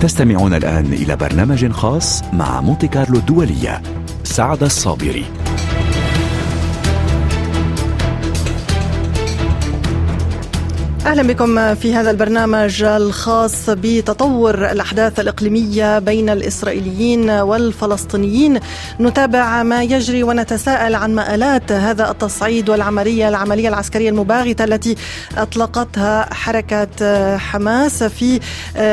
تستمعون الآن إلى برنامج خاص مع مونتي كارلو الدولية سعد الصابري. أهلا بكم في هذا البرنامج الخاص بتطور الأحداث الإقليمية بين الإسرائيليين والفلسطينيين. نتابع ما يجري ونتساءل عن مآلات هذا التصعيد والعملية العملية العسكرية المباغتة التي أطلقتها حركة حماس في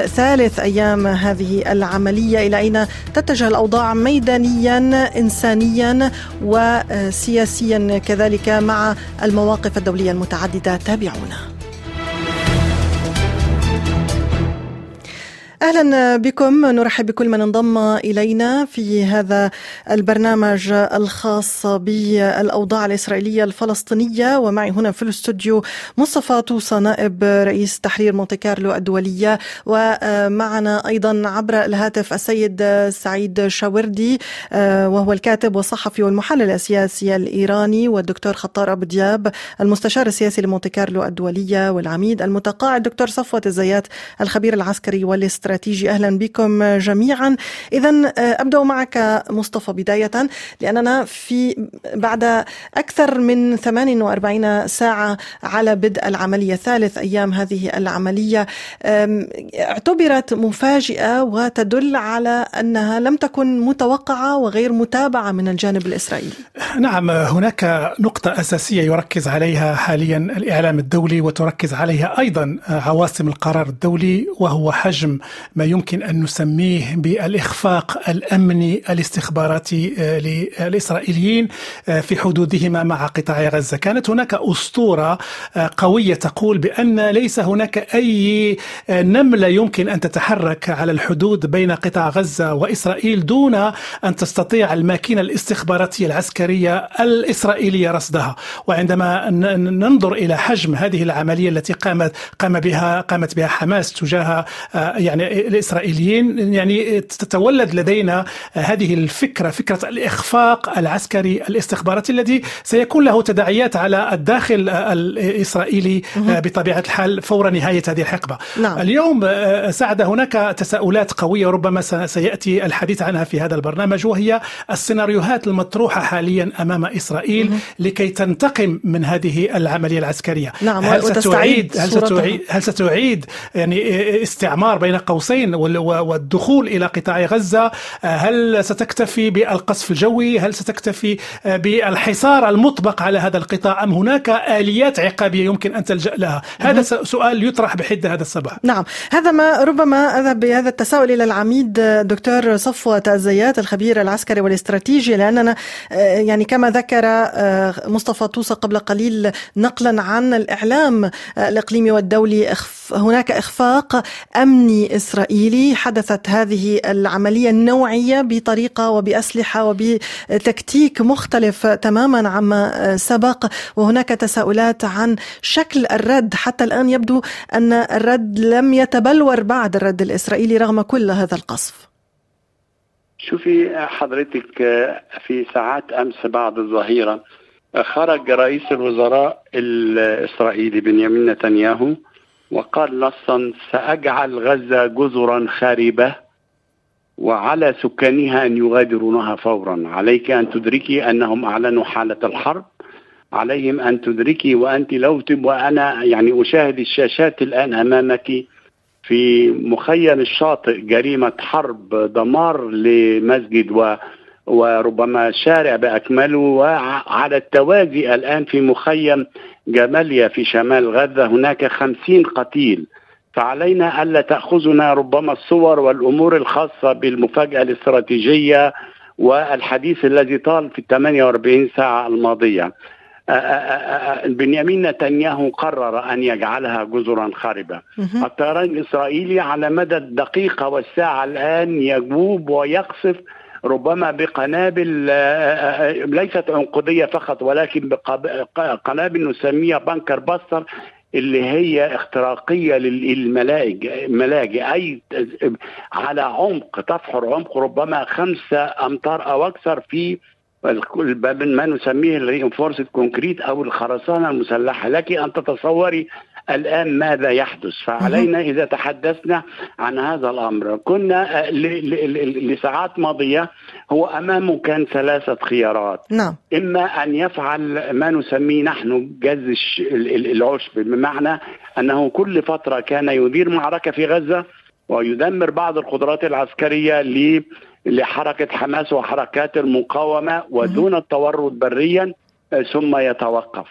ثالث أيام هذه العملية. إلى أين تتجه الأوضاع ميدانيا انسانيا وسياسيا؟ كذلك مع المواقف الدولية المتعددة. تابعونا. أهلا بكم. نرحب بكل من انضم إلينا في هذا البرنامج الخاص بالأوضاع الإسرائيلية الفلسطينية. ومعي هنا في الاستوديو مصطفى توصى نائب رئيس تحرير مونتي كارلو الدولية. ومعنا أيضا عبر الهاتف السيد سعيد شاوردي وهو الكاتب والصحفي والمحلل السياسي الإيراني والدكتور خطار أبو دياب المستشار السياسي لمونتي كارلو الدولية والعميد المتقاعد دكتور صفوت الزيات الخبير العسكري والاستراتيجي الاستراتيجي أهلا بكم جميعا. اذا أبدأ معك مصطفى بداية لأننا في بعد أكثر من 48 ساعة على بدء العملية ثالث أيام هذه العملية. اعتبرت مفاجئه وتدل على أنها لم تكن متوقعة وغير متابعة من الجانب الإسرائيلي. نعم هناك نقطة أساسية يركز عليها حاليا الإعلام الدولي وتركز عليها أيضا عواصم القرار الدولي وهو حجم ما يمكن أن نسميه بالإخفاق الامني الاستخباراتي للإسرائيليين في حدودهما مع قطاع غزة، كانت هناك أسطورة قوية تقول بأن ليس هناك أي نمله يمكن أن تتحرك على الحدود بين قطاع غزة وإسرائيل دون أن تستطيع الماكينة الاستخباراتية العسكرية الإسرائيلية رصدها، وعندما ننظر إلى حجم هذه العملية التي قامت قام بها قامت بها حماس تجاه يعني الإسرائيليين يعني تتولد لدينا هذه الفكرة فكرة الإخفاق العسكري الاستخباراتي الذي سيكون له تداعيات على الداخل الإسرائيلي بطبيعة الحال فور نهاية هذه الحقبة. نعم. اليوم سعد هناك تساؤلات قوية ربما سيأتي الحديث عنها في هذا البرنامج وهي السيناريوهات المطروحة حاليا أمام إسرائيل لكي تنتقم من هذه العملية العسكرية. نعم هل ستعيد هل ستعيد هل ستعيد يعني استعمار بين قوسين والدخول إلى قطاع غزة هل ستكتفي بالقصف الجوي؟ هل ستكتفي بالحصار المطبق على هذا القطاع؟ أم هناك آليات عقابيه يمكن أن تلجأ لها؟ هذا سؤال يطرح بحده هذا الصباح. نعم. هذا ما ربما أذهب بهذا التساؤل إلى العميد دكتور صفوة الزيات الخبير العسكري والاستراتيجي لأننا يعني كما ذكر مصطفى توصى قبل قليل نقلا عن الإعلام الإقليمي والدولي هناك إخفاق أمني اسرائيلي حدثت هذه العملية النوعية بطريقة وبأسلحة وبتكتيك مختلف تماما عما سبق وهناك تساؤلات عن شكل الرد حتى الآن يبدو أن الرد لم يتبلور بعد الرد الإسرائيلي رغم كل هذا القصف. شوفي حضرتك في ساعات أمس بعد الظهيرة خرج رئيس الوزراء الإسرائيلي بنيامين نتنياهو وقال نصا سأجعل غزة جزرا خاربة وعلى سكانها أن يغادرونها فورا. عليك أن تدركي أنهم أعلنوا حالة الحرب. عليهم أن تدركي وأنت لو تب وأنا يعني أشاهد الشاشات الآن أمامك في مخيم الشاطئ جريمة حرب دمار لمسجد و وربما شارع بأكمله وعلى التوازي الآن في مخيم جماليا في شمال غزة هناك خمسين قتيل فعلينا ألا تأخذنا ربما الصور والأمور الخاصة بالمفاجأة الاستراتيجية والحديث الذي طال في ال 48 ساعة الماضية. بنيامين نتنياهو قرر أن يجعلها جزرا خاربة. الطيران الإسرائيلي على مدى الدقيقة والساعة الآن يجوب ويقصف ربما بقنابل ليست عنقودية فقط ولكن بقنابل نسميها bunker buster اللي هي اختراقية للملاجئ ملاجئ أي على عمق تحفر عمق ربما خمسة أمتار أو أكثر في ما نسميه ال reinforced concrete أو الخرسانة المسلحة. لك أن تتصوري الآن ماذا يحدث؟ فعلينا إذا تحدثنا عن هذا الأمر. كنا لساعات ماضية هو أمامه كان ثلاثة خيارات. نعم. إما أن يفعل ما نسميه نحن جز العشب بمعنى أنه كل فترة كان يدير معركة في غزة ويدمر بعض القدرات العسكرية لحركة حماس وحركات المقاومة ودون التورط بريا ثم يتوقف.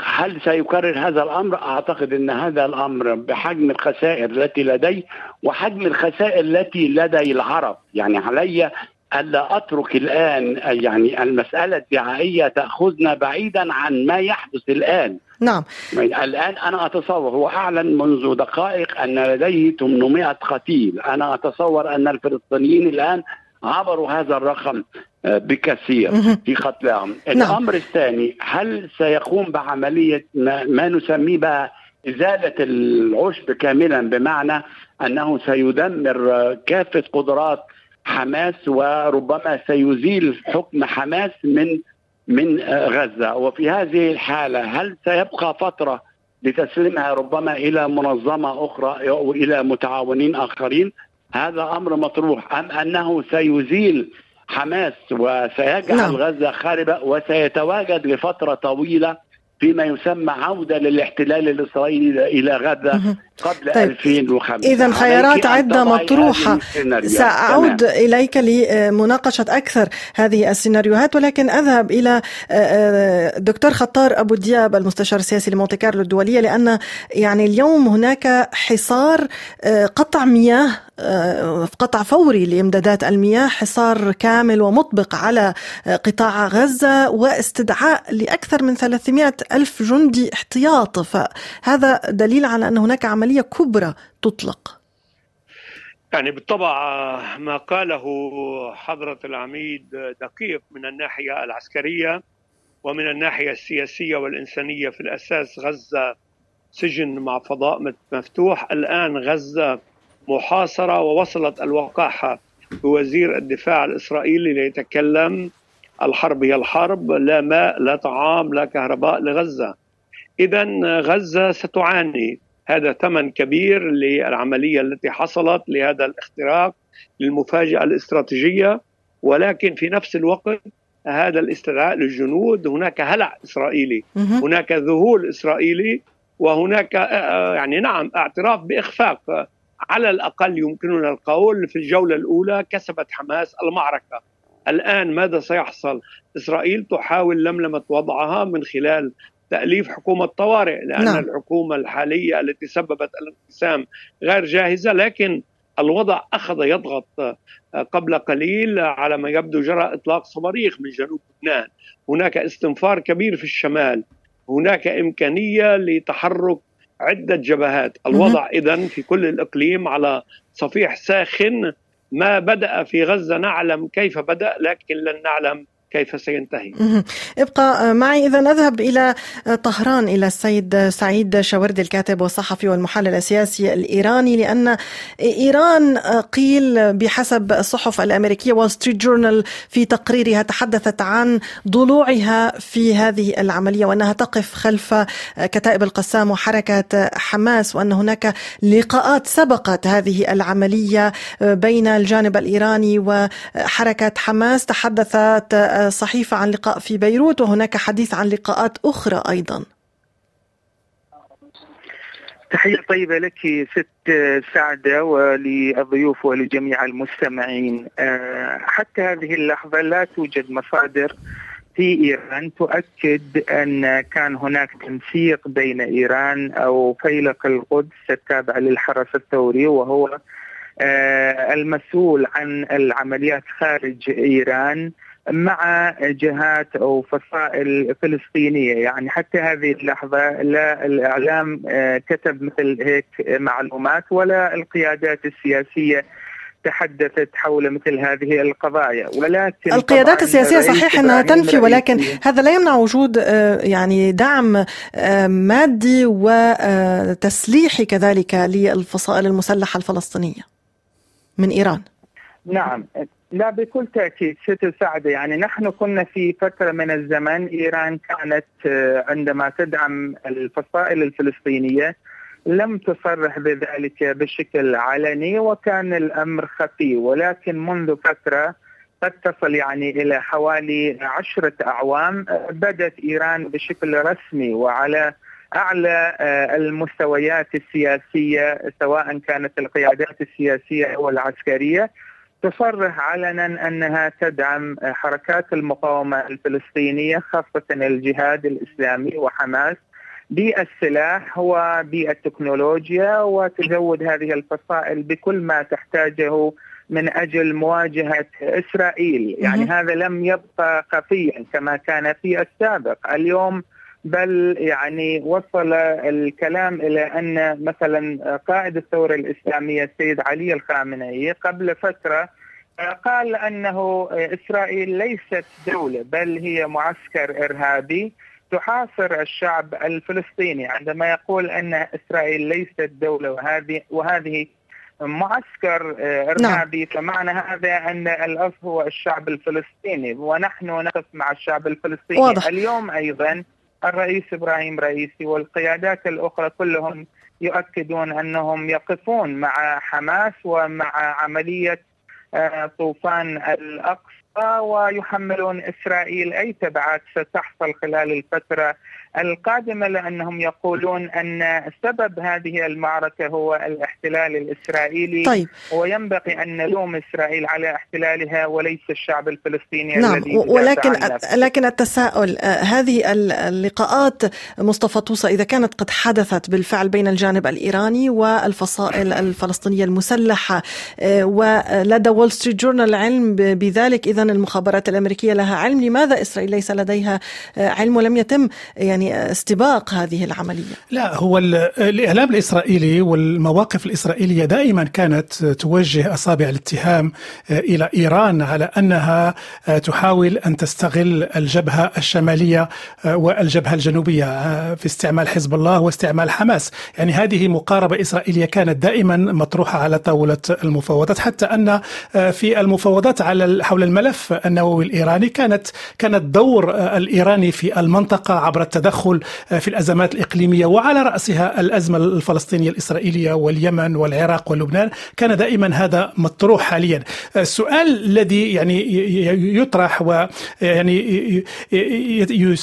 هل سيكرر هذا الأمر؟ أعتقد إن هذا الأمر بحجم الخسائر التي لديه وحجم الخسائر التي لدي العرب، يعني علي الا أترك الآن يعني المسألة الدعائية تأخذنا بعيدا عن ما يحدث الآن. نعم. الآن أنا أتصور هو اعلن منذ دقائق أن لديه 800 قتيل، أنا أتصور أن الفلسطينيين الآن عبروا هذا الرقم آه، بكثير في قتلاهم. نعم. الأمر الثاني هل سيقوم بعملية ما, نسميه بقى إزالة العشب كاملا بمعنى أنه سيدمر كافة قدرات حماس وربما سيزيل حكم حماس من من آه، غزة؟ وفي هذه الحالة هل سيبقى فترة لتسليمها ربما إلى منظمة أخرى أو إلى متعاونين آخرين؟ هذا أمر مطروح. أم أنه سيزيل حماس وسيجعل نعم. غزة خاربة وسيتواجد لفترة طويلة فيما يسمى عودة للاحتلال الإسرائيلي إلى غزة. قبل طيب. 2005 إذا خيارات عدة مطروحة سأعود تمام. إليك لمناقشة أكثر هذه السيناريوهات ولكن أذهب إلى آه، آه، دكتور خطار أبو دياب المستشار السياسي لمونتي كارلو الدولية لأن يعني اليوم هناك حصار آه، قطع مياه قطع فوري لإمدادات المياه حصار كامل ومطبق على قطاع غزة واستدعاء لأكثر من 300 ألف جندي احتياط فهذا دليل على أن هناك عملية كبرى تطلق. يعني بالطبع ما قاله حضرة العميد دقيق من الناحية العسكرية ومن الناحية السياسية والإنسانية في الأساس غزة سجن مع فضاء مفتوح. الآن غزة محاصرة ووصلت الوقاحة بوزير الدفاع الإسرائيلي ليتكلم. الحرب هي الحرب لا ماء لا طعام لا كهرباء لغزة. إذا غزة ستعاني هذا ثمن كبير للعملية التي حصلت لهذا الاختراق للمفاجأة الاستراتيجية. ولكن في نفس الوقت هذا الاستدعاء للجنود هناك هلع إسرائيلي هناك ذهول إسرائيلي وهناك آه، آه، يعني نعم اعتراف بإخفاق على الأقل يمكننا القول في الجولة الأولى كسبت حماس المعركة. الآن ماذا سيحصل؟ إسرائيل تحاول لملمة وضعها من خلال تأليف حكومة طوارئ لأن نعم. الحكومة الحالية التي سببت الانقسام غير جاهزة لكن الوضع أخذ يضغط قبل قليل على ما يبدو جرى إطلاق صواريخ من جنوب لبنان. هناك استنفار كبير في الشمال. هناك إمكانية لتحرك عدة جبهات. الوضع إذا في كل الإقليم على صفيح ساخن ما بدأ في غزة نعلم كيف بدأ لكن لن نعلم كيف سينتهي؟ ابقى معي. إذا أذهب إلى طهران إلى السيد سعيد شاوردي الكاتب والصحفي والمحلل السياسي الإيراني لأن إيران قيل بحسب الصحف الأمريكية وول ستريت جورنال في تقريرها تحدثت عن ضلوعها في هذه العملية وأنها تقف خلف كتائب القسام وحركة حماس وأن هناك لقاءات سبقت هذه العملية بين الجانب الإيراني وحركة حماس. تحدثت صحيفة عن لقاء في بيروت وهناك حديث عن لقاءات أخرى أيضا. تحية طيبة لك ست سعدة وللضيوف ولجميع المستمعين. آه، حتى هذه اللحظة لا توجد مصادر في إيران تؤكد أن كان هناك تنسيق بين إيران أو فيلق القدس التابع للحرس الثوري وهو آه، المسؤول عن العمليات خارج إيران. مع جهات أو فصائل فلسطينية. يعني حتى هذه اللحظة لا الإعلام آه، كتب مثل هيك معلومات ولا القيادات السياسية تحدثت حول مثل هذه القضايا. ولكن القيادات السياسية صحيح إنها تنفي ولكن هذا لا يمنع وجود آه، يعني دعم آه، مادي وتسليحي كذلك للفصائل المسلحة الفلسطينية من إيران. نعم. لا بكل تأكيد ست سعدة. يعني نحن كنا في فترة من الزمن إيران كانت آه، عندما تدعم الفصائل الفلسطينية لم تصرح بذلك بشكل علني وكان الأمر خفي. ولكن منذ فترة قد تصل يعني إلى حوالي عشرة أعوام آه، بدأت إيران بشكل رسمي وعلى أعلى آه، المستويات السياسية سواء كانت القيادات السياسية أو العسكرية تصرح علنا أنها تدعم حركات المقاومة الفلسطينية خاصة الجهاد الإسلامي وحماس بالسلاح وبالتكنولوجيا وتزود هذه الفصائل بكل ما تحتاجه من أجل مواجهة إسرائيل، يعني هذا لم يبقى خفيا كما كان في السابق، اليوم بل يعني وصل الكلام إلى أن مثلا قائد الثورة الإسلامية السيد علي الخامنئي قبل فترة قال أنه إسرائيل ليست دولة بل هي معسكر إرهابي تحاصر الشعب الفلسطيني عندما يقول أن إسرائيل ليست دولة وهذه وهذه معسكر إرهابي نعم. فمعنى هذا أن الأصل هو الشعب الفلسطيني ونحن نقف مع الشعب الفلسطيني واضح. اليوم أيضا الرئيس إبراهيم رئيسي والقيادات الأخرى كلهم يؤكدون أنهم يقفون مع حماس ومع عملية آه، طوفان الأقصى ويحملون إسرائيل أي تبعات ستحصل خلال الفترة القادمة لأنهم يقولون أن سبب هذه المعركة هو الاحتلال الإسرائيلي طيب. وينبغي أن نلوم إسرائيل على احتلالها وليس الشعب الفلسطيني نعم الذي ولكن لكن التساؤل هذه اللقاءات مصطفى طوسة إذا كانت قد حدثت بالفعل بين الجانب الإيراني والفصائل الفلسطينية المسلحة ولدى وول ستريت جورنال علم بذلك إذا المخابرات الأمريكية لها علم لماذا إسرائيل ليس لديها علم ولم يتم يعني يعني استباق هذه العملية؟ لا هو الإعلام الإسرائيلي والمواقف الإسرائيلية دائما كانت توجه أصابع الاتهام آه، إلى إيران على أنها آه، تحاول أن تستغل الجبهة الشمالية آه، والجبهة الجنوبية في استعمال حزب الله واستعمال حماس. يعني هذه مقاربة إسرائيلية كانت دائما مطروحة على طاولة المفاوضات حتى أن في المفاوضات على حول الملف النووي الإيراني كانت كانت دور الإيراني في المنطقة عبر التدخل التدخل في الأزمات الإقليمية وعلى رأسها الأزمة الفلسطينية الإسرائيلية واليمن والعراق ولبنان كان دائما هذا مطروح حاليا. السؤال الذي يعني يطرح ويعني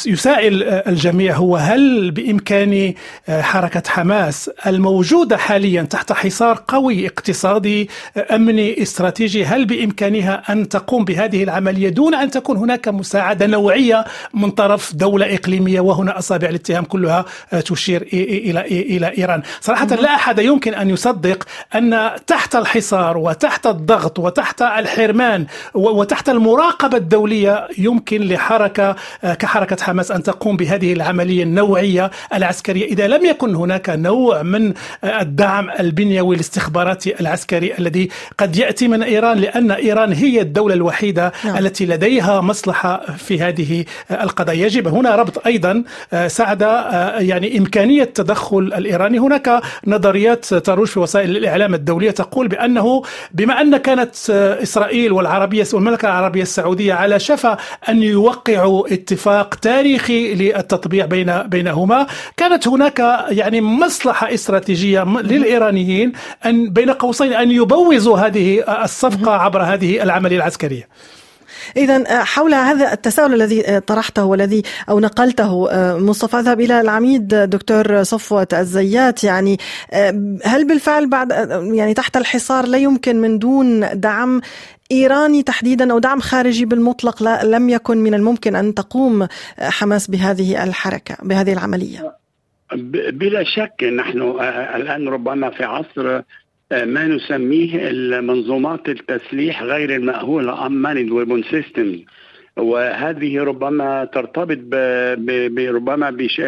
يسائل الجميع هو هل بإمكان آه، حركة حماس الموجودة حاليا تحت حصار قوي اقتصادي أمني استراتيجي هل بإمكانها أن تقوم بهذه العملية دون أن تكون هناك مساعدة نوعية من طرف دولة إقليمية وهنا اصابع الاتهام كلها آه، تشير إلى إلى إيران. صراحة لا أحد يمكن أن يصدق أن تحت الحصار وتحت الضغط وتحت الحرمان وتحت المراقبة الدولية يمكن لحركة آه، كحركة حماس أن تقوم بهذه العملية النوعية العسكرية. إذا لم يكن هناك نوع من آه، الدعم البنيوي الاستخباراتي العسكري الذي قد يأتي من إيران لأن إيران هي الدولة الوحيدة نعم. التي لديها مصلحة في هذه القضايا. يجب هنا ربط أيضا آه، ساعد آه، يعني إمكانية تدخل الإيراني. هناك نظريات تروج في وسائل الإعلام الدولية تقول بأنه بما أن كانت آه، إسرائيل والعربية والمملكة العربية السعودية على شفا أن يوقعوا اتفاق تاريخي للتطبيع بين بينهما كانت هناك يعني مصلحة استراتيجية للإيرانيين أن بين قوسين أن يبوظوا هذه الصفقة عبر هذه العملية العسكرية. إذا آه، حول هذا التساؤل الذي آه، طرحته والذي أو نقلته آه، مصطفى أذهب إلى العميد دكتور صفوة الزيات. يعني هل بالفعل بعد يعني تحت الحصار لا يمكن من دون دعم إيراني تحديدا أو دعم خارجي بالمطلق لا لم يكن من الممكن أن تقوم حماس بهذه الحركة بهذه العملية؟ بلا شك نحن الآن ربما في عصر ما نسميه المنظومات التسليح غير المأهولة unmanned weapon systems وهذه ربما ترتبط بربما بش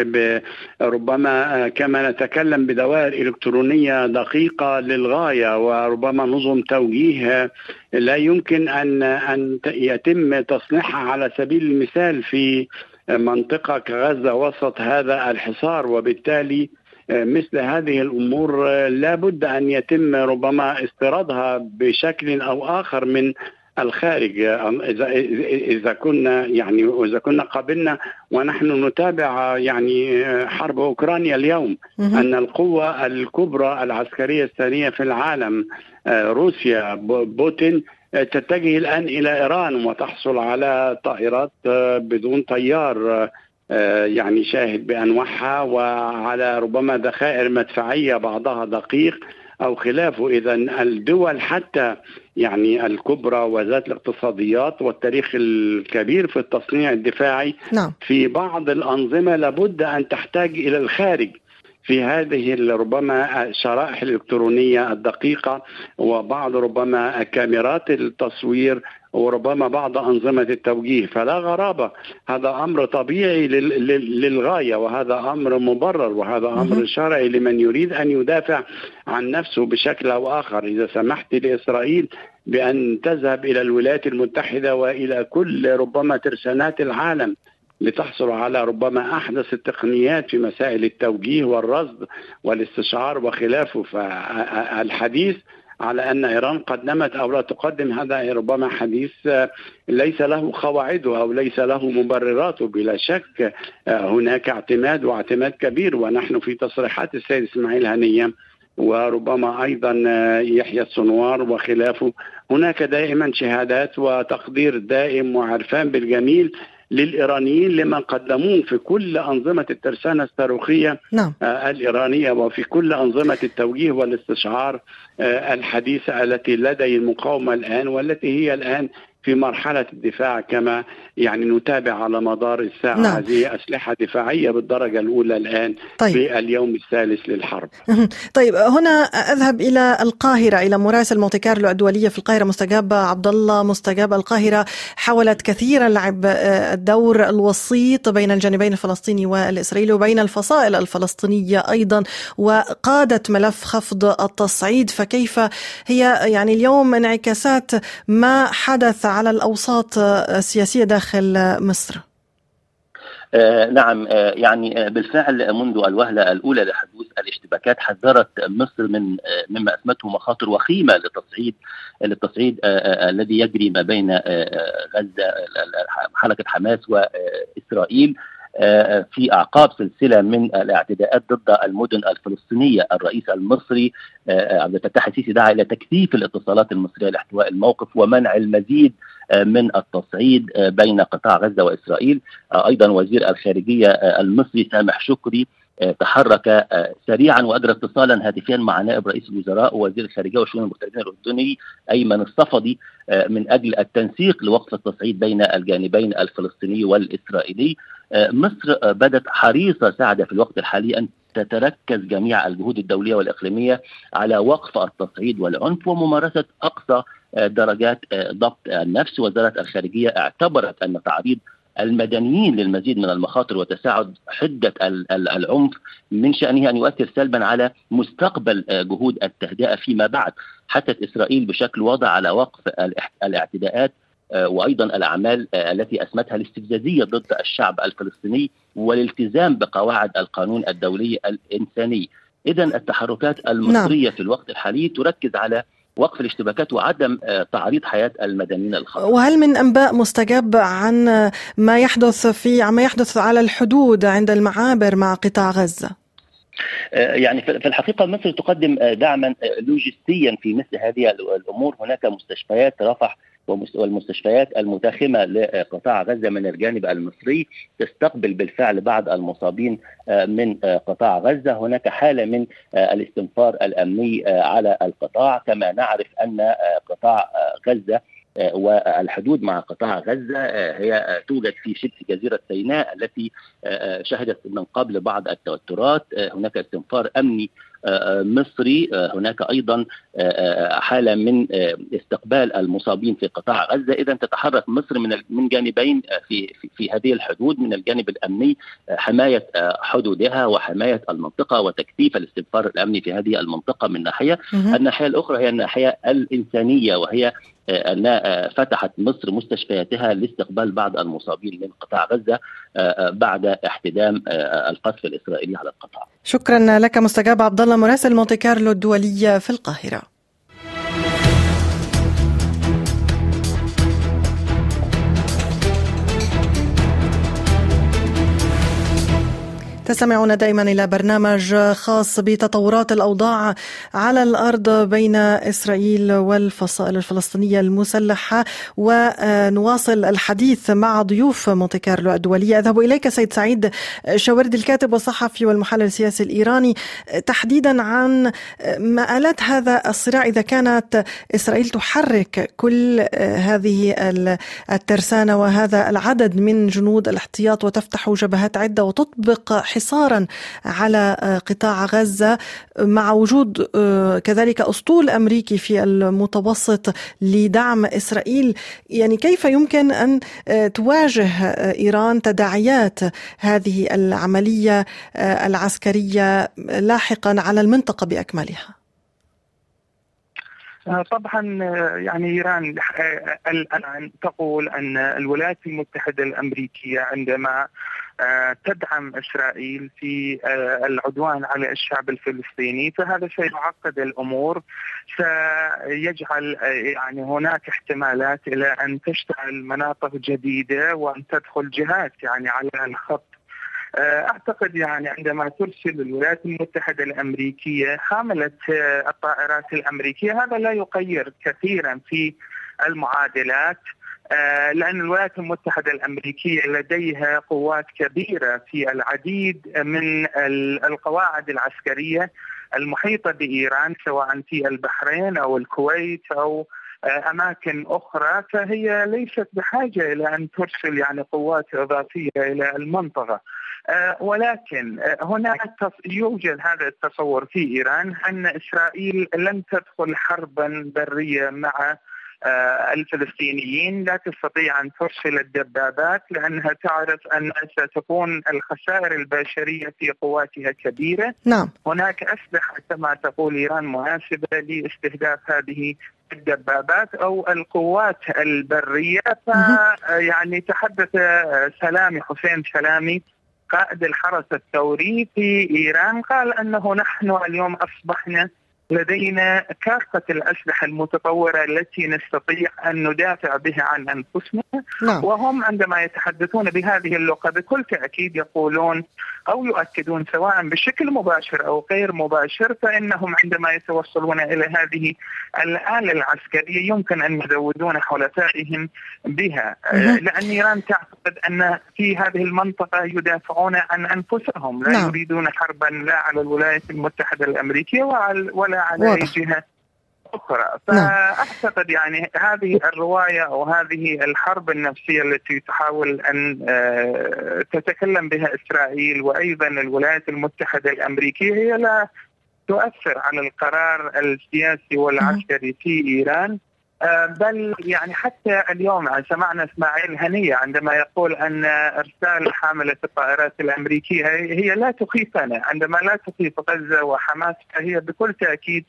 ربما كما نتكلم بدوائر إلكترونية دقيقة للغاية وربما نظم توجيه. لا يمكن ان أن يتم تصنيعها على سبيل المثال في منطقة كغزة وسط هذا الحصار وبالتالي مثل هذه الأمور لا بد أن يتم ربما استيرادها بشكل أو آخر من الخارج. إذا إذا كنا يعني واذا كنا قابلنا ونحن نتابع يعني حرب أوكرانيا اليوم أن القوة الكبرى العسكرية الثانية في العالم روسيا بوتين تتجه الآن إلى إيران وتحصل على طائرات بدون طيار يعني شاهد بأنواعها وعلى ربما ذخائر مدفعية بعضها دقيق أو خلافه اذا الدول حتى يعني الكبرى وذات الاقتصاديات والتاريخ الكبير في التصنيع الدفاعي نعم. في بعض الأنظمة لابد أن تحتاج إلى الخارج في هذه ربما الشرائح الإلكترونية الدقيقة وبعض ربما كاميرات التصوير وربما بعض أنظمة التوجيه فلا غرابة. هذا أمر طبيعي للغاية وهذا أمر مبرر وهذا أمر شرعي لمن يريد أن يدافع عن نفسه بشكل أو آخر. إذا سمحت لإسرائيل بأن تذهب إلى الولايات المتحدة وإلى كل ربما ترسانات العالم لتحصل على ربما أحدث التقنيات في مسائل التوجيه والرصد والاستشعار وخلافه فالحديث على أن إيران قدمت أو لا تقدم هذا ربما حديث ليس له قواعده أو ليس له مبرراته بلا شك هناك اعتماد واعتماد كبير ونحن في تصريحات السيد إسماعيل هنية وربما أيضا يحيى السنوار وخلافه هناك دائما شهادات وتقدير دائم وعرفان بالجميل للإيرانيين لما قدموه في كل أنظمة الترسانة الصاروخية نعم. آه الإيرانية وفي كل أنظمة التوجيه والاستشعار آه الحديثة التي لدي المقاومة الآن والتي هي الآن في مرحلة الدفاع كما يعني نتابع على مدار الساعة نعم. هذه أسلحة دفاعية بالدرجة الأولى الآن طيب. في اليوم الثالث للحرب. طيب هنا أذهب إلى القاهرة إلى مراسل مونتي كارلو الدولية في القاهرة. مستجاب عبد الله مستجاب القاهرة. حاولت كثيرا لعب الدور الوسيط بين الجانبين الفلسطيني والإسرائيلي وبين الفصائل الفلسطينية أيضا وقادت ملف خفض التصعيد. فكيف هي يعني اليوم انعكاسات ما حدث على الأوساط السياسية داخل مصر. آه نعم آه يعني آه بالفعل منذ الوهلة الأولى لحدوث الاشتباكات حذرت مصر من مما أسمته مخاطر وخيمة لتصعيد للتصعيد الذي يجري ما بين غزة حركة حماس وإسرائيل في أعقاب سلسلة من الاعتداءات ضد المدن الفلسطينية، الرئيس المصري عبد الفتاح السيسي دعا إلى تكثيف الاتصالات المصرية لاحتواء الموقف ومنع المزيد من التصعيد بين قطاع غزة وإسرائيل، أيضا وزير الخارجية المصري سامح شكري تحرك سريعا واجرى اتصالا هاتفيا مع نائب رئيس الوزراء ووزير الخارجية والشؤون المغتربين الاردني أيمن الصفدي من أجل التنسيق لوقف التصعيد بين الجانبين الفلسطيني والإسرائيلي. مصر بدت حريصة سعد في الوقت الحالي أن تتركز جميع الجهود الدولية والإقليمية على وقف التصعيد والعنف وممارسة أقصى درجات ضبط النفس. وزارة الخارجية اعتبرت أن تعريض المدنيين للمزيد من المخاطر وتساعد حدة العنف من شأنه أن يؤثر سلبا على مستقبل جهود التهدئة فيما بعد. حثت إسرائيل بشكل واضح على وقف الاعتداءات وأيضا الأعمال التي أسمتها الاستفزازية ضد الشعب الفلسطيني والالتزام بقواعد القانون الدولي الإنساني. اذا التحركات المصرية نعم. في الوقت الحالي تركز على وقف الاشتباكات وعدم تعريض حياة المدنيين الخطر. وهل من أنباء مستجاب عن ما يحدث في ما يحدث على الحدود عند المعابر مع قطاع غزة؟ يعني في الحقيقة مصر تقدم دعما لوجستيا في مثل هذه الأمور، هناك مستشفيات رفح والمستشفيات المتاخمة لقطاع غزة من الجانب المصري تستقبل بالفعل بعض المصابين من قطاع غزة، هناك حالة من الاستنفار الأمني على القطاع، كما نعرف أن قطاع غزة والحدود مع قطاع غزة هي توجد في شبه جزيرة سيناء التي شهدت من قبل بعض التوترات، هناك استنفار أمني مصري هناك أيضا حالة من استقبال المصابين في قطاع غزة. اذا تتحرك مصر من من جانبين في في, في هذه الحدود من الجانب الأمني حماية حدودها وحماية المنطقة وتكثيف الاستنفار الأمني في هذه المنطقة من ناحية. الناحية الأخرى هي الناحية الإنسانية وهي أن فتحت مصر مستشفياتها لاستقبال بعض المصابين من قطاع غزة بعد احتدام القصف الإسرائيلي على القطاع. شكرا لك مستجاب عبد الله مراسل مونتي كارلو الدولية في القاهرة. تستمعون دائما إلى برنامج خاص بتطورات الأوضاع على الأرض بين إسرائيل والفصائل الفلسطينية المسلحة ونواصل الحديث مع ضيوف مونتي كارلو الدولية. أذهب إليك سيد سعيد شاوردي الكاتب والصحفي والمحلل السياسي الإيراني. تحديدا عن مآلات هذا الصراع إذا كانت إسرائيل تحرك كل هذه الترسانة وهذا العدد من جنود الاحتياط وتفتح جبهات عدة وتطبق حصارا على آه، قطاع غزة مع وجود آه، كذلك أسطول أمريكي في المتوسط لدعم إسرائيل. يعني كيف يمكن أن آه، تواجه إيران تداعيات هذه العملية العسكرية لاحقا على المنطقة بأكملها؟ طبعا يعني إيران الآن تقول أن الولايات المتحدة الأمريكية عندما تدعم إسرائيل في آه، العدوان على الشعب الفلسطيني فهذا سيعقد الأمور. سيجعل آه، يعني هناك احتمالات إلى أن تشتعل مناطق جديدة وأن تدخل جهات يعني على الخط. أعتقد يعني عندما ترسل الولايات المتحدة الأمريكية حاملة الطائرات الأمريكية هذا لا يغير كثيرا في المعادلات. آه، لأن الولايات المتحدة الأمريكية لديها قوات كبيرة في العديد من القواعد العسكرية المحيطة بإيران سواء في البحرين أو الكويت أو آه، أماكن أخرى. فهي ليست بحاجة إلى أن ترسل يعني قوات إضافية إلى المنطقة. آه، ولكن هناك يوجد هذا التصور في إيران أن إسرائيل لن تدخل حربا برية مع آه، الفلسطينيين لا تستطيع أن ترسل الدبابات لأنها تعرف أن ستكون الخسائر البشرية في قواتها كبيرة. نعم. هناك أسلحة كما تقول إيران مناسبة لاستهداف هذه الدبابات أو القوات البرية فيعني تحدث سلامي حسين سلامي قائد الحرس الثوري في إيران قال أنه نحن اليوم أصبحنا لدينا كافة الأسلحة المتطورة التي نستطيع أن ندافع بها عن أنفسنا نعم. وهم عندما يتحدثون بهذه اللغة بكل تأكيد يقولون أو يؤكدون سواء بشكل مباشر أو غير مباشر فإنهم عندما يتوصلون إلى هذه الآلة العسكرية يمكن أن يزودون حلفائهم بها لأن إيران تعتقد أن في هذه المنطقة يدافعون عن أنفسهم لا نعم. يريدون حربا لا على الولايات المتحدة الأمريكية ولا على أي جهة أخرى. نعم. فأعتقد يعني هذه الرواية أو هذه الحرب النفسية التي تحاول أن آه، تتكلم بها إسرائيل وأيضا الولايات المتحدة الأمريكية هي لا تؤثر على القرار السياسي والعسكري في إيران. آه، بل يعني حتى اليوم سمعنا إسماعيل هنية عندما يقول أن إرسال حامله الطائرات الأمريكية هي لا تخيفنا عندما لا تخيف غزة وحماس فهي بكل تأكيد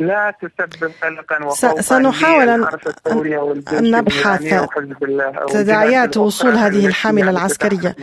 لا تسبب قلقا وخوفا سنحاول أن, أن نبحث تداعيات وصول هذه الحاملة العسكرية.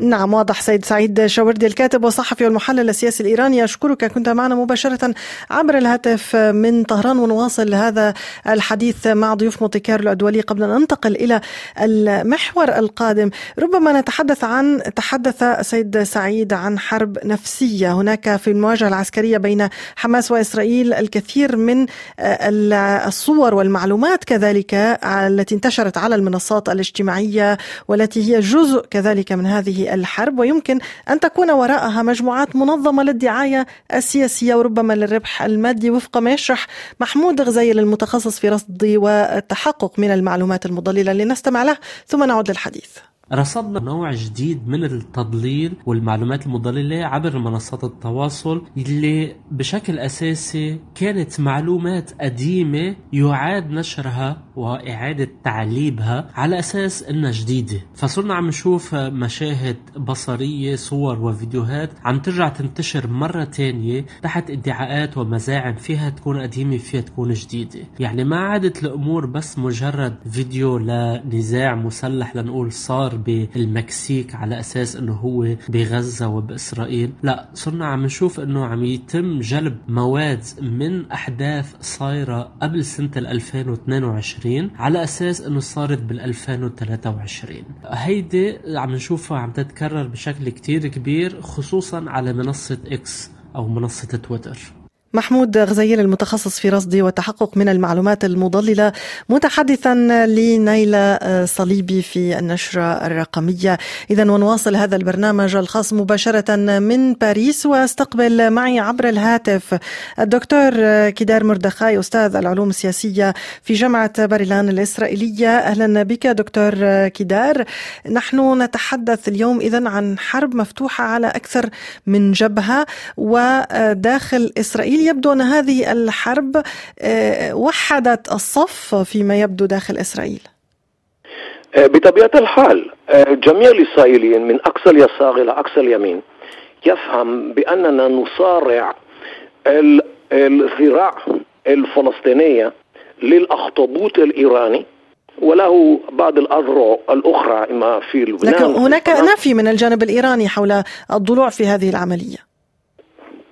نعم واضح. سيد سعيد شاوردي الكاتب والصحفي والمحلل السياسي الإيراني أشكرك كنت معنا مباشرة عبر الهاتف من طهران ونواصل هذا الحديث مع ضيوف مونتي كارلو الدولي قبل أن ننتقل إلى المحور القادم. ربما نتحدث عن تحدث سيد سعيد عن حرب نفسية. هناك في المواجهة العسكرية بين حماس وإسرائيل الكثير الكثير من آه، الصور والمعلومات كذلك التي انتشرت على المنصات الاجتماعية والتي هي جزء كذلك من هذه الحرب ويمكن أن تكون وراءها مجموعات منظمة للدعاية السياسية وربما للربح المادي وفق ما يشرح محمود غزيل المتخصص في رصد والتحقق من المعلومات المضللة لنستمع له ثم نعود للحديث. رصدنا نوع جديد من التضليل والمعلومات المضللة عبر منصات التواصل اللي بشكل أساسي كانت معلومات قديمة يعاد نشرها وإعادة تعليبها على أساس إنها جديدة. فصرنا عم نشوف مشاهد بصرية صور وفيديوهات عم ترجع تنتشر مرة تانية تحت ادعاءات ومزاعم فيها تكون قديمة فيها تكون جديدة. يعني ما عادت الأمور بس مجرد فيديو لنزاع مسلح لنقول صار بالمكسيك على أساس أنه هو بغزة وبإسرائيل. لا صرنا عم نشوف أنه عم يتم جلب مواد من أحداث صايرة قبل سنة 2022 على أساس أنه صارت بال 2023 هيدي عم نشوفها عم تتكرر بشكل كتير كبير خصوصا على منصة إكس أو منصة تويتر محمود غزير المتخصص في رصد والتحقق من المعلومات المضللة متحدثا لنيلة صليبي في النشرة الرقمية. إذا ونواصل هذا البرنامج الخاص مباشرة من باريس واستقبل معي عبر الهاتف الدكتور كدار مردخاي أستاذ العلوم السياسية في جامعة باريلان الإسرائيلية. أهلا بك دكتور كدار. نحن نتحدث اليوم إذا عن حرب مفتوحة على أكثر من جبهة وداخل إسرائيل يبدو أن هذه الحرب آه، وحدت الصف فيما يبدو داخل إسرائيل. آه، بطبيعة الحال آه، جميع الإسرائيليين من أقصى اليسار إلى أقصى اليمين يفهم بأننا نصارع الذراع الفلسطينية للأخطبوط الإيراني وله بعض الأذرع الأخرى إما في لبنان لكن هناك نفي من الجانب الإيراني حول الضلوع في هذه العملية.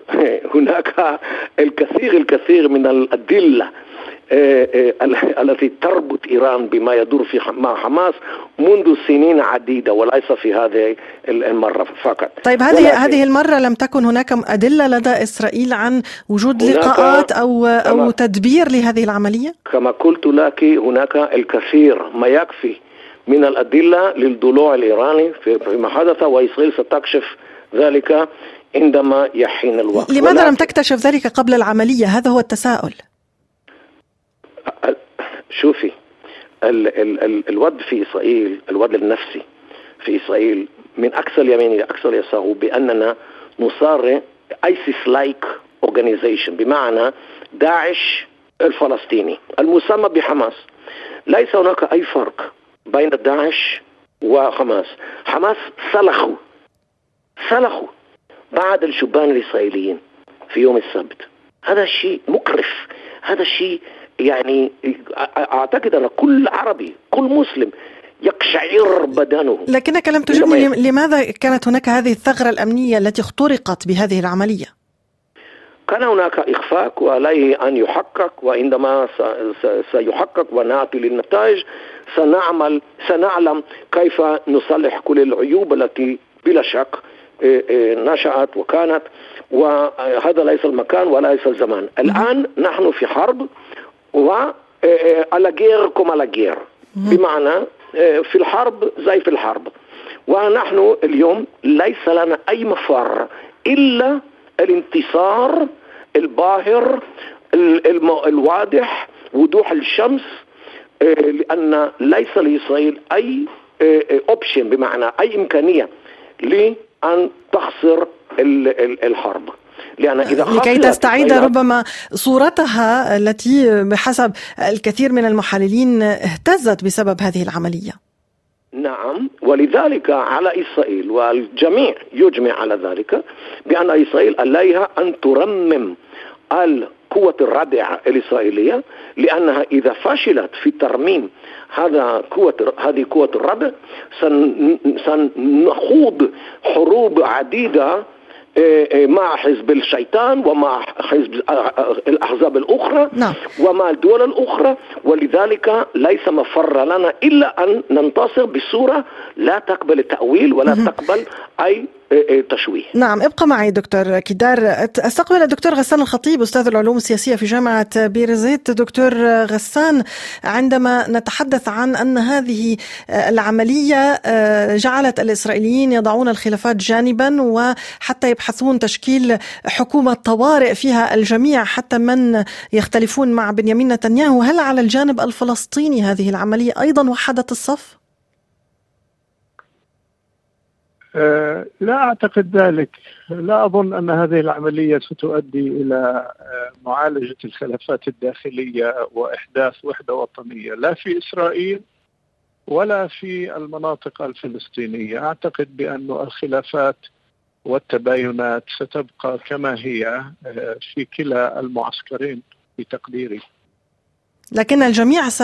هناك الكثير الكثير من الأدلة آه، آه، التي تربط إيران بما يدور في مع حماس منذ سنين عديدة وليس في هذه المرة فقط طيب هذه هذه المرة لم تكن هناك أدلة لدى إسرائيل عن وجود لقاءات أو أو تدبير لهذه العملية؟ كما قلت لك هناك الكثير ما يكفي من الأدلة للضلوع الإيراني فيما حدث وإسرائيل ستكشف ذلك عندما يحين الوقت. لماذا لم تكتشف ذلك قبل العملية؟ هذا هو التساؤل. شوفي ال ال ال الوضع في إسرائيل الوضع النفسي في إسرائيل من أقصى اليمين إلى أقصى اليسار بأننا نصارع ISIS like organization بمعنى داعش الفلسطيني المسمى بحماس. ليس هناك أي فرق بين داعش وحماس. حماس سلخوا سلخوا بعد الشبان الإسرائيليين في يوم السبت. هذا الشيء مقرف. هذا الشيء يعني أعتقد أن كل عربي كل مسلم يقشعر بدنه. لكنك لم تجبني لماذا؟ كانت هناك هذه الثغرة الأمنية التي اخترقت بهذه العملية؟ كان هناك إخفاق وعليه أن يحقق وعندما سيحقق ونأتي للنتائج سنعمل سنعلم كيف نصلح كل العيوب التي بلا شك نشأت وكانت وهذا ليس المكان وليس الزمان. الآن نحن في حرب وعلى غير كم على غير. بمعنى إيه، في الحرب زي في الحرب. ونحن اليوم ليس لنا أي مفر إلا الانتصار الباهر الواضح وضوح الشمس لأن ليس لإسرائيل أي اوبشن بمعنى أي إمكانية أن تخسر الحرب. لأن إذا لكي تستعيد ربما صورتها التي بحسب الكثير من المحللين اهتزت بسبب هذه العملية. نعم ولذلك على إسرائيل والجميع يجمع على ذلك بأن إسرائيل عليها أن ترمم القوة الردع الإسرائيلية لأنها إذا فشلت في ترميم هذا قوة هذه قوة الردع سنخوض حروب عديدة إيه، إيه، مع حزب الشيطان ومع حزب آه، آه، الأحزاب الأخرى نعم. ومع الدول الأخرى ولذلك ليس مفر لنا إلا أن ننتصر بصورة لا تقبل التأويل ولا تقبل أي تشويه. نعم ابقى معي دكتور كدار. أستقبل الدكتور غسان الخطيب أستاذ العلوم السياسية في جامعة بيرزيت. دكتور غسان عندما نتحدث عن أن هذه العملية آه، جعلت الإسرائيليين يضعون الخلافات جانبا وحتى يبحثون تشكيل حكومة طوارئ فيها الجميع حتى من يختلفون مع بنيامين نتنياهو. هل على الجانب الفلسطيني هذه العملية أيضا وحدت الصف؟ آه، لا أعتقد ذلك. لا أظن أن هذه العملية ستؤدي إلى آه، معالجة الخلافات الداخلية وإحداث وحدة وطنية لا في إسرائيل ولا في المناطق الفلسطينية. أعتقد بأن الخلافات والتباينات ستبقى كما هي آه، في كلا المعسكرين في تقديري. لكن الجميع س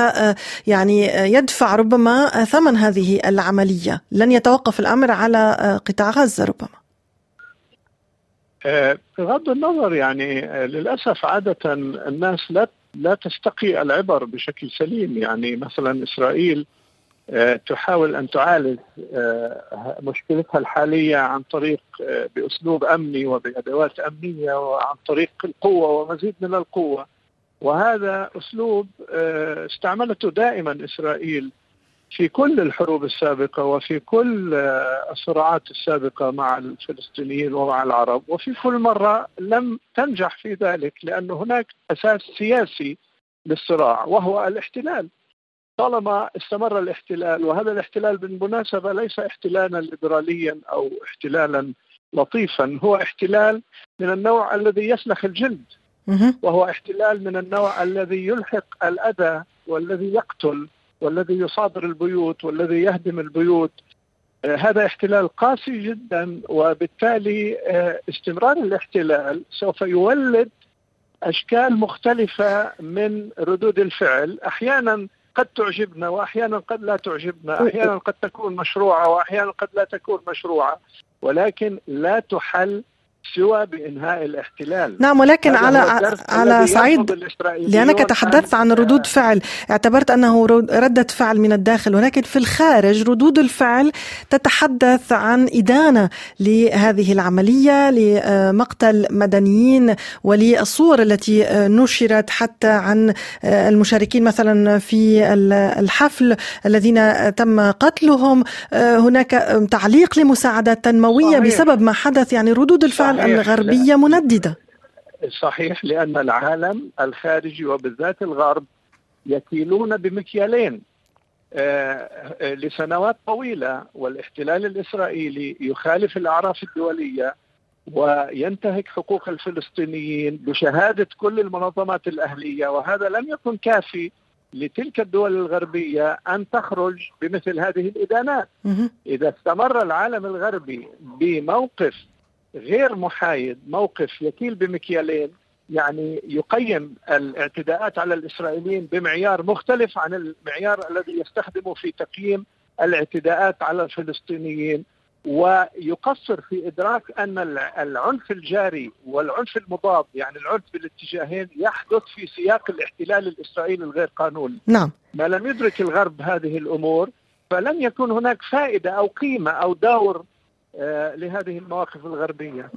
يعني يدفع ربما ثمن هذه العملية، لن يتوقف الأمر على قطاع غزة ربما. بغض النظر يعني للأسف عادة الناس لا لا تستقي العبر بشكل سليم. يعني مثلا إسرائيل آه، تحاول أن تعالج آه، مشكلتها الحالية عن طريق آه، بأسلوب أمني وبأدوات أمنية وعن طريق القوة ومزيد من القوة. وهذا أسلوب استعملته دائما إسرائيل في كل الحروب السابقة وفي كل الصراعات السابقة مع الفلسطينيين ومع العرب وفي كل مرة لم تنجح في ذلك لأن هناك أساس سياسي للصراع وهو الاحتلال. طالما استمر الاحتلال وهذا الاحتلال بالمناسبة ليس احتلالا ليبراليا أو احتلالا لطيفا هو احتلال من النوع الذي يسلخ الجلد. وهو احتلال من النوع الذي يلحق الأذى والذي يقتل والذي يصادر البيوت والذي يهدم البيوت. آه، هذا احتلال قاسي جدا وبالتالي آه، استمرار الاحتلال سوف يولد أشكال مختلفة من ردود الفعل. أحيانا قد تعجبنا واحيانا قد لا تعجبنا. أحيانا قد تكون مشروعة واحيانا قد لا تكون مشروعة. ولكن لا تحل سوى بإنهاء الاحتلال. نعم ولكن على على صعيد لأنك تحدثت عن ردود فعل. اعتبرت أنه ردة فعل من الداخل ولكن في الخارج ردود الفعل تتحدث عن إدانة لهذه العملية لمقتل مدنيين وللصور التي نشرت حتى عن المشاركين مثلا في الحفل الذين تم قتلهم. هناك تعليق لمساعدات تنموية صحيح. بسبب ما حدث يعني ردود الفعل الغربية منددة. صحيح لأن العالم الخارجي وبالذات الغرب يكيلون بمكيالين. آه، آه، لسنوات طويلة والاحتلال الإسرائيلي يخالف الأعراف الدولية وينتهك حقوق الفلسطينيين بشهادة كل المنظمات الأهلية وهذا لم يكن كافي لتلك الدول الغربية أن تخرج بمثل هذه الإدانات. إذا استمر العالم الغربي بموقف غير محايد موقف يكيل بمكيالين يعني يقيم الاعتداءات على الإسرائيليين بمعيار مختلف عن المعيار الذي يستخدمه في تقييم الاعتداءات على الفلسطينيين ويقصر في إدراك أن العنف الجاري والعنف المضاد يعني العنف بالاتجاهين يحدث في سياق الاحتلال الإسرائيلي الغير قانوني. نعم. ما لم يدرك الغرب هذه الأمور فلن يكون هناك فائدة أو قيمة أو دور لهذه المواقف الغربية.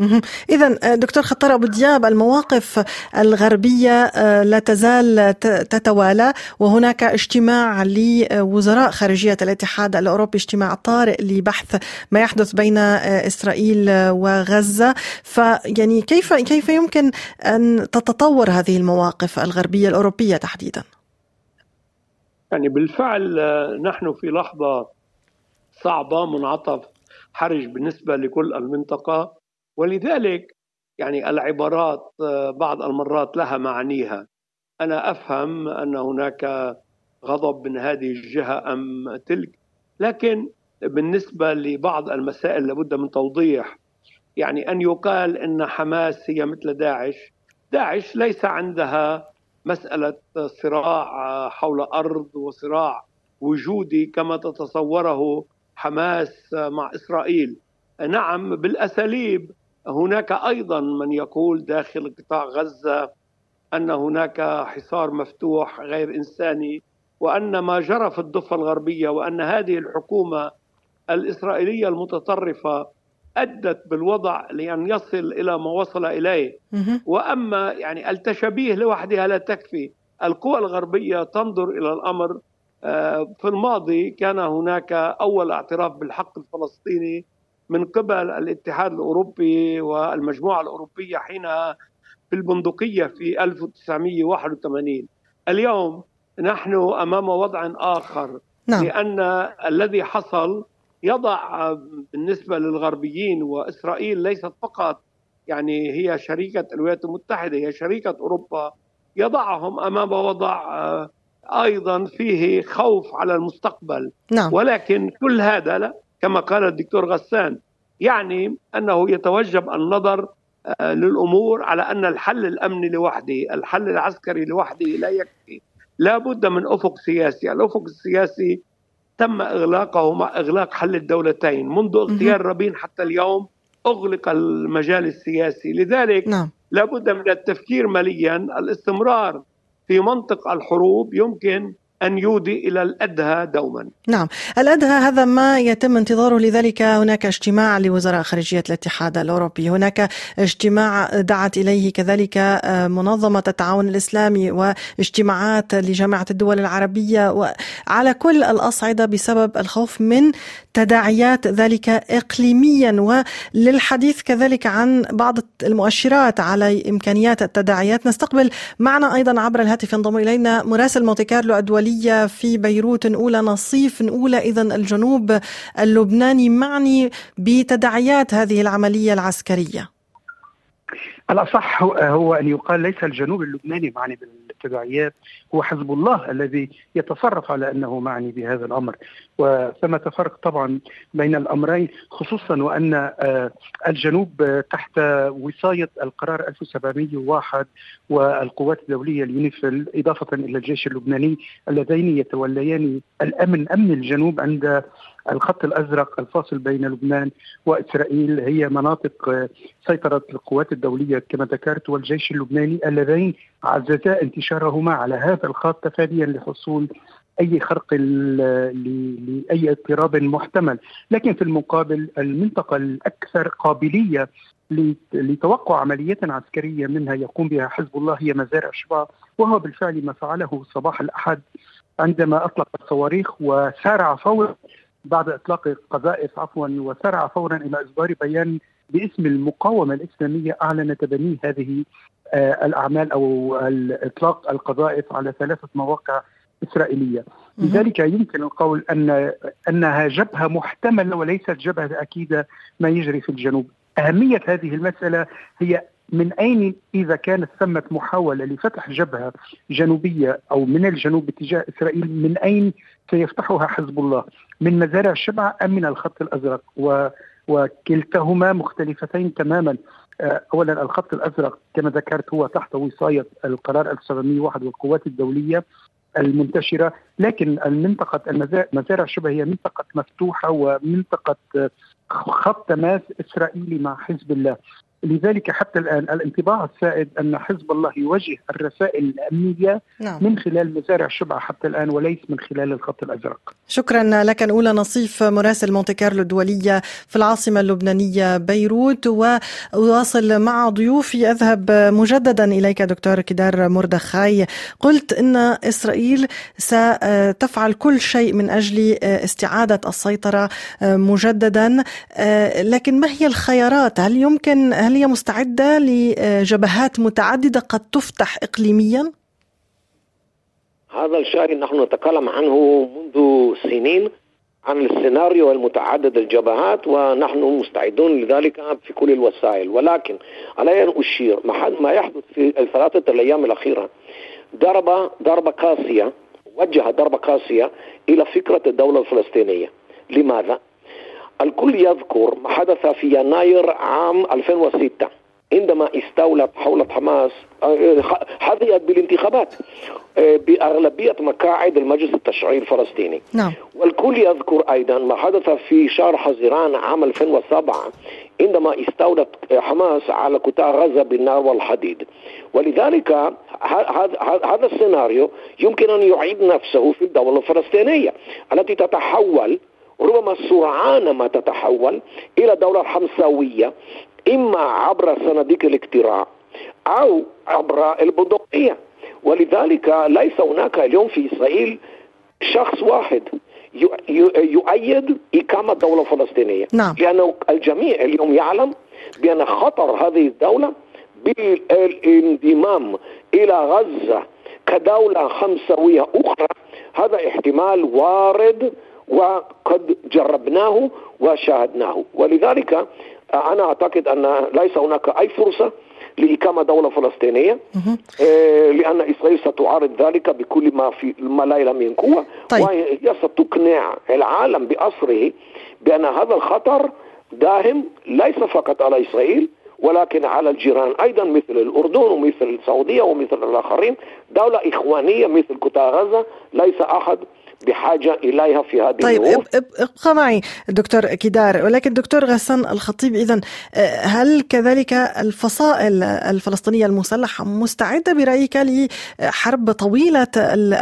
إذا آه، دكتور خطر أبو دياب المواقف الغربية آه، لا تزال تتوالى وهناك اجتماع لوزراء خارجية الاتحاد الأوروبي اجتماع طارئ لبحث ما يحدث بين إسرائيل وغزة. فيعني كيف كيف يمكن أن تتطور هذه المواقف الغربية الأوروبية تحديدا؟ يعني بالفعل نحن في لحظة صعبة منعطف حرج بالنسبة لكل المنطقة ولذلك يعني العبارات آه، بعض المرات لها معانيها. أنا أفهم أن هناك غضب من هذه الجهة أم تلك لكن بالنسبة لبعض المسائل لابد من توضيح. يعني أن يقال أن حماس هي مثل داعش. داعش ليس عندها مسألة صراع حول أرض وصراع وجودي كما تتصوره حماس مع إسرائيل. نعم بالأساليب. هناك أيضا من يقول داخل قطاع غزة أن هناك حصار مفتوح غير إنساني وأن ما جرى في الضفة الغربية وأن هذه الحكومة الإسرائيلية المتطرفة أدت بالوضع لأن يصل إلى ما وصل إليه. وأما يعني التشابيه لوحدها لا تكفي. القوى الغربية تنظر إلى الأمر في الماضي كان هناك أول اعتراف بالحق الفلسطيني من قبل الاتحاد الأوروبي والمجموعة الأوروبية حينها في البندقية في 1981 اليوم نحن أمام وضع آخر نعم. لأن الذي حصل يضع بالنسبة للغربيين وإسرائيل ليست فقط يعني هي شريكة الولايات المتحدة هي شريكة أوروبا يضعهم أمام وضع آه، أيضا فيه خوف على المستقبل. نعم. ولكن كل هذا لا كما قال الدكتور غسان يعني أنه يتوجب النظر آه، للأمور على أن الحل الأمني لوحده، الحل العسكري لوحده لا يكفي، لا بد من أفق سياسي. الأفق السياسي تم إغلاقه مع إغلاق حل الدولتين. منذ اغتيال رابين حتى اليوم أغلق المجال السياسي. لذلك نعم. لا بد من التفكير ماليا الاستمرار في منطق الحروب يمكن أن يودي إلى الأدهى دوما. نعم. الأدهى هذا ما يتم انتظاره لذلك هناك اجتماع لوزراء خارجية الاتحاد الأوروبي. هناك اجتماع دعت إليه كذلك آه، منظمة التعاون الإسلامي واجتماعات لجامعة الدول العربية وعلى كل الأصعدة بسبب الخوف من تداعيات ذلك إقليميا. وللحديث كذلك عن بعض المؤشرات على إمكانيات التداعيات. نستقبل معنا أيضا عبر الهاتف ينضم إلينا مراسل مونتي كارلو الدولية في بيروت. نقول نصيف نقول إذا الجنوب اللبناني. معني بتداعيات هذه العملية العسكرية. الأصح هو أن يقال ليس الجنوب اللبناني معني بالتداعيات هو حزب الله الذي يتصرف على أنه معني بهذا الأمر. وثمة فرق طبعا بين الأمرين خصوصا وأن آه، الجنوب تحت وصاية القرار 1701 والقوات الدولية اليونيفيل إضافة إلى الجيش اللبناني اللذين يتوليان الأمن أمن الجنوب عند الخط الأزرق الفاصل بين لبنان وإسرائيل هي مناطق سيطرة القوات الدولية كما ذكرت والجيش اللبناني اللذين عززا انتشارهما على هذا الخط تفاديا لحصول أي خرق لأي اضطراب محتمل، لكن في المقابل المنطقة الأكثر قابلية لتوقع عملية عسكرية منها يقوم بها حزب الله هي مزارع شبع وهو بالفعل ما فعله صباح الأحد عندما أطلق الصواريخ وسارع فورا بعد إطلاق القذائف عفوا وسارع فورا إلى إصدار بيان باسم المقاومة الإسلامية اعلن تبنيه هذه آه، الأعمال أو اطلاق القذائف على ثلاثة مواقع إسرائيلية. لذلك يمكن القول أن أنها جبهة محتملة وليست جبهة أكيدة ما يجري في الجنوب. أهمية هذه المسألة هي من أين إذا كانت ثمه محاولة لفتح جبهة جنوبية أو من الجنوب باتجاه إسرائيل من أين سيفتحها حزب الله؟ من مزارع الشبع أم من الخط الأزرق؟ و وكلتهما مختلفتين تماما. آه، اولا الخط الأزرق كما ذكرت هو تحت وصاية القرار 1701 والقوات الدولية المنتشرة لكن المنطقة مزارع الشبع هي منطقة مفتوحة ومنطقة خط تماس إسرائيلي مع حزب الله. لذلك حتى الآن الانطباع السائد أن حزب الله يوجه الرسائل الأمنية نعم. من خلال مزارع شبعة حتى الآن وليس من خلال الخط الأزرق. شكرا لك. نقول نصيف مراسل مونتي كارلو الدولية في العاصمة اللبنانية بيروت وواصل مع ضيوفي. أذهب مجددا إليك دكتور كدار مردخاي. قلت أن إسرائيل ستفعل كل شيء من أجل استعادة السيطرة مجددا. لكن ما هي الخيارات؟ هل يمكن هل هي مستعدة لجبهات متعددة قد تفتح إقليميا؟ هذا الشيء نحن نتكلم عنه منذ سنين عن السيناريو المتعدد الجبهات ونحن مستعدون لذلك في كل الوسائل ولكن علي أن أشير ما يحدث في الثلاثة الأيام الأخيرة ضربة ضربة قاسية وجه ضربة قاسية إلى فكرة الدولة الفلسطينية لماذا؟ الكل يذكر ما حدث في يناير عام 2006 عندما استولت حولة حماس حظيت بالانتخابات آه، بأغلبية مقاعد المجلس التشريعي الفلسطيني نعم. والكل يذكر أيضا ما حدث في شهر حزيران عام 2007 عندما استولت حماس على قطاع غزة بالنار والحديد ولذلك هذا السيناريو يمكن أن يعيد نفسه في الدولة الفلسطينية التي تتحول ربما سرعان ما تتحول إلى دولة حمساوية إما عبر صناديق الاقتراع أو عبر البندقية. ولذلك ليس هناك اليوم في إسرائيل شخص واحد يؤيد إقامة دولة فلسطينية. نعم. لأن الجميع اليوم يعلم بأن خطر هذه الدولة بالانضمام إلى غزة كدولة خمسوية أخرى. هذا احتمال وارد وقد جربناه وشاهدناه. ولذلك أنا أعتقد أن ليس هناك أي فرصة لإقامة دولة فلسطينية آه، لأن إسرائيل ستعارض ذلك بكل ما في ما لا من قوة. طيب. وهي ستقنع العالم بأسره بأن هذا الخطر داهم ليس فقط على إسرائيل ولكن على الجيران. أيضا مثل الأردن ومثل السعودية ومثل الآخرين. دولة إخوانية مثل قطاع غزة ليس أحد بحاجة إليها في هذه طيب الظروف ابقى معي دكتور كدار ولكن دكتور غسان الخطيب إذا آه، هل كذلك الفصائل الفلسطينية المسلحة مستعدة برأيك لحرب طويلة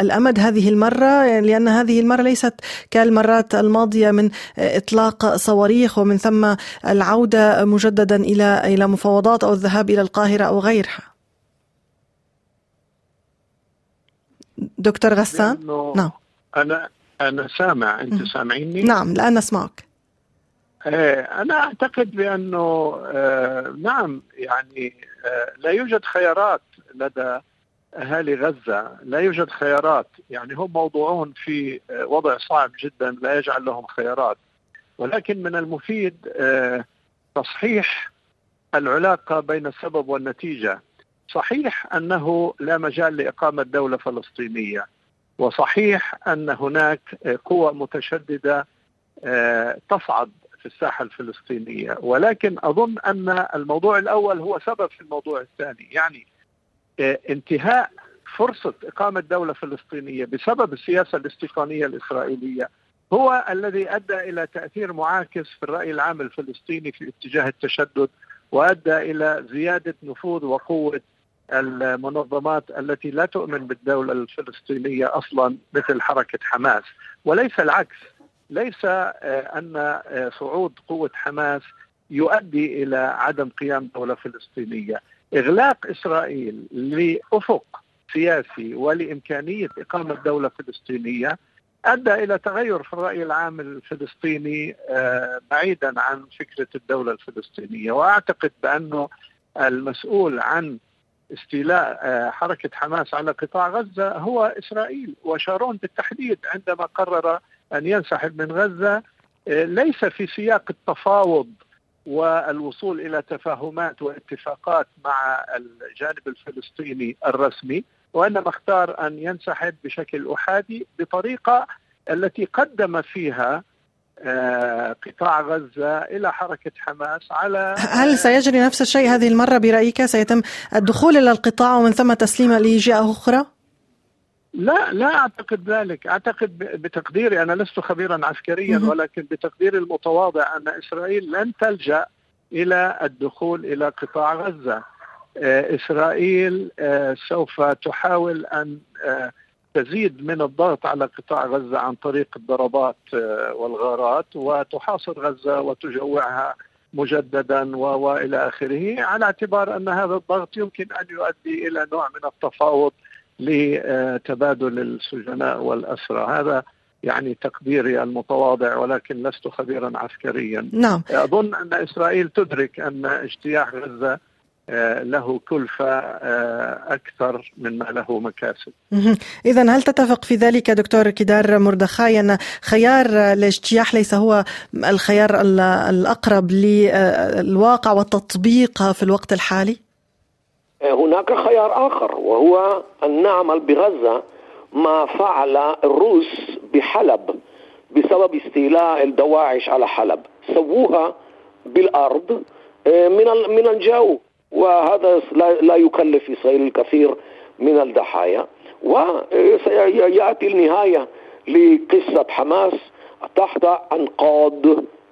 الأمد هذه المرة؟ لأن هذه المرة ليست كالمرات الماضية من إطلاق صواريخ ومن ثم العودة مجددا إلى إلى مفاوضات أو الذهاب إلى القاهرة أو غيرها. دكتور غسان؟ نعم. أنا أنا سامع أنت سامعيني؟ نعم الآن نسمعك إيه، أنا أعتقد بأنه آه، نعم يعني آه، لا يوجد خيارات لدى أهالي غزة لا يوجد خيارات. يعني هم موضوعون في آه، وضع صعب جدا لا يجعل لهم خيارات. ولكن من المفيد تصحيح العلاقة بين السبب والنتيجة. صحيح أنه لا مجال لإقامة دولة فلسطينية. وصحيح أن هناك قوى متشددة آه، تصعد في الساحة الفلسطينية. ولكن أظن أن الموضوع الأول هو سبب في الموضوع الثاني. يعني آه، انتهاء فرصة إقامة دولة فلسطينية بسبب السياسة الاستيطانيه الإسرائيلية هو الذي أدى إلى تأثير معاكس في الرأي العام الفلسطيني في اتجاه التشدد وأدى إلى زيادة نفوذ وقوة المنظمات التي لا تؤمن بالدولة الفلسطينية أصلا مثل حركة حماس. وليس العكس. ليس آه، أن آه، صعود قوة حماس يؤدي إلى عدم قيام دولة فلسطينية. إغلاق إسرائيل لأفق سياسي ولإمكانية إقامة دولة فلسطينية أدى إلى تغير في الرأي العام الفلسطيني آه، بعيدا عن فكرة الدولة الفلسطينية. وأعتقد بأنه المسؤول عن استيلاء آه، حركة حماس على قطاع غزة هو إسرائيل وشارون بالتحديد عندما قرر أن ينسحب من غزة آه، ليس في سياق التفاوض والوصول إلى تفاهمات واتفاقات مع الجانب الفلسطيني الرسمي وإنما اختار أن ينسحب بشكل أحادي بطريقة التي قدم فيها قطاع غزة إلى حركة حماس على هل سيجري نفس الشيء هذه المرة برأيك سيتم الدخول إلى القطاع ومن ثم تسليمه لجهة أخرى؟ لا لا أعتقد ذلك، أعتقد بتقديري أنا لست خبيرا عسكريا ولكن بتقديري المتواضع أن إسرائيل لن تلجأ إلى الدخول إلى قطاع غزة. آه، إسرائيل آه، سوف تحاول أن تزيد من الضغط على قطاع غزة عن طريق الضربات آه، والغارات وتحاصر غزة وتجوعها مجددا والى آخره على اعتبار أن هذا الضغط يمكن أن يؤدي إلى نوع من التفاوض لتبادل السجناء والأسرى. هذا يعني تقديري المتواضع ولكن لست خبيرا عسكريا. نعم. أظن أن إسرائيل تدرك أن اجتياح غزة آه، له كلفة آه، أكثر مما له مكاسب. إذا هل تتفق في ذلك دكتور كدار مردخاي أن خيار الاجتياح ليس هو الخيار الأقرب للواقع والتطبيق في الوقت الحالي؟ هناك خيار آخر وهو أن نعمل بغزة ما فعل الروس بحلب بسبب استيلاء الدواعش على حلب. سووها بالأرض آه، من من الجو. وهذا لا يكلف إسرائيل الكثير من الضحايا. وسيأتي النهاية لقصة حماس تحت أنقاض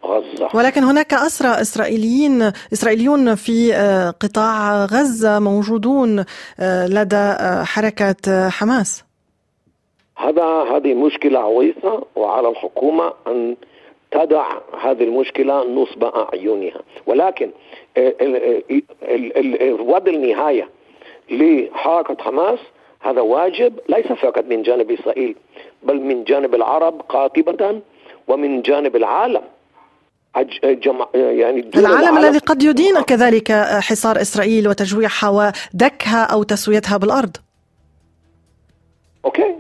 غزة. ولكن هناك أسرى إسرائيليين إسرائيليون في آه، قطاع غزة موجودون آه، لدى آه، حركة حماس. هذا هذه مشكلة عويصة وعلى الحكومة أن تدع هذه المشكلة نصب أعينها. ولكن وضع النهاية لحركة حماس هذا واجب ليس فقط من جانب إسرائيل بل من جانب العرب قاطبة ومن جانب العالم. جمع يعني العالم, العالم. الذي قد يدين كذلك حصار إسرائيل وتجويعها ودكها أو تسويتها بالأرض. أوكي.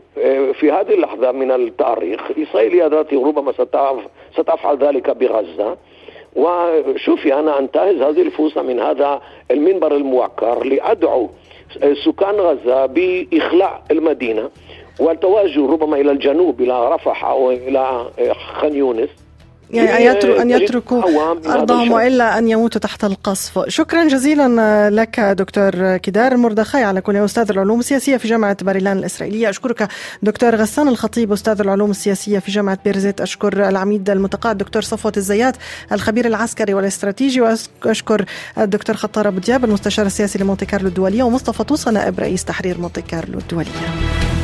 في هذه اللحظة من التاريخ إسرائيل التي ربما ستفعل ذلك بغزة. وشوفي أنا أنتهز هذه الفرصة من هذا المنبر الموقر لأدعو سكان غزة بإخلاء المدينة والتوجه ربما إلى الجنوب إلى رفح أو إلى خان يونس يعني أن يتركوا أرضهم وإلا أن يموتوا تحت القصف. شكرا جزيلا لك دكتور كدار المردخاي على كل أستاذ العلوم السياسية في جامعة باريلان الإسرائيلية. أشكرك دكتور غسان الخطيب أستاذ العلوم السياسية في جامعة بيرزيت. أشكر العميد المتقاعد دكتور صفوة الزيات الخبير العسكري والاستراتيجي. وأشكر الدكتور خطار أبو دياب المستشار السياسي لمونتي كارلو الدولية ومصطفى طوسة نائب رئيس تحرير مونتي كارلو الدولية.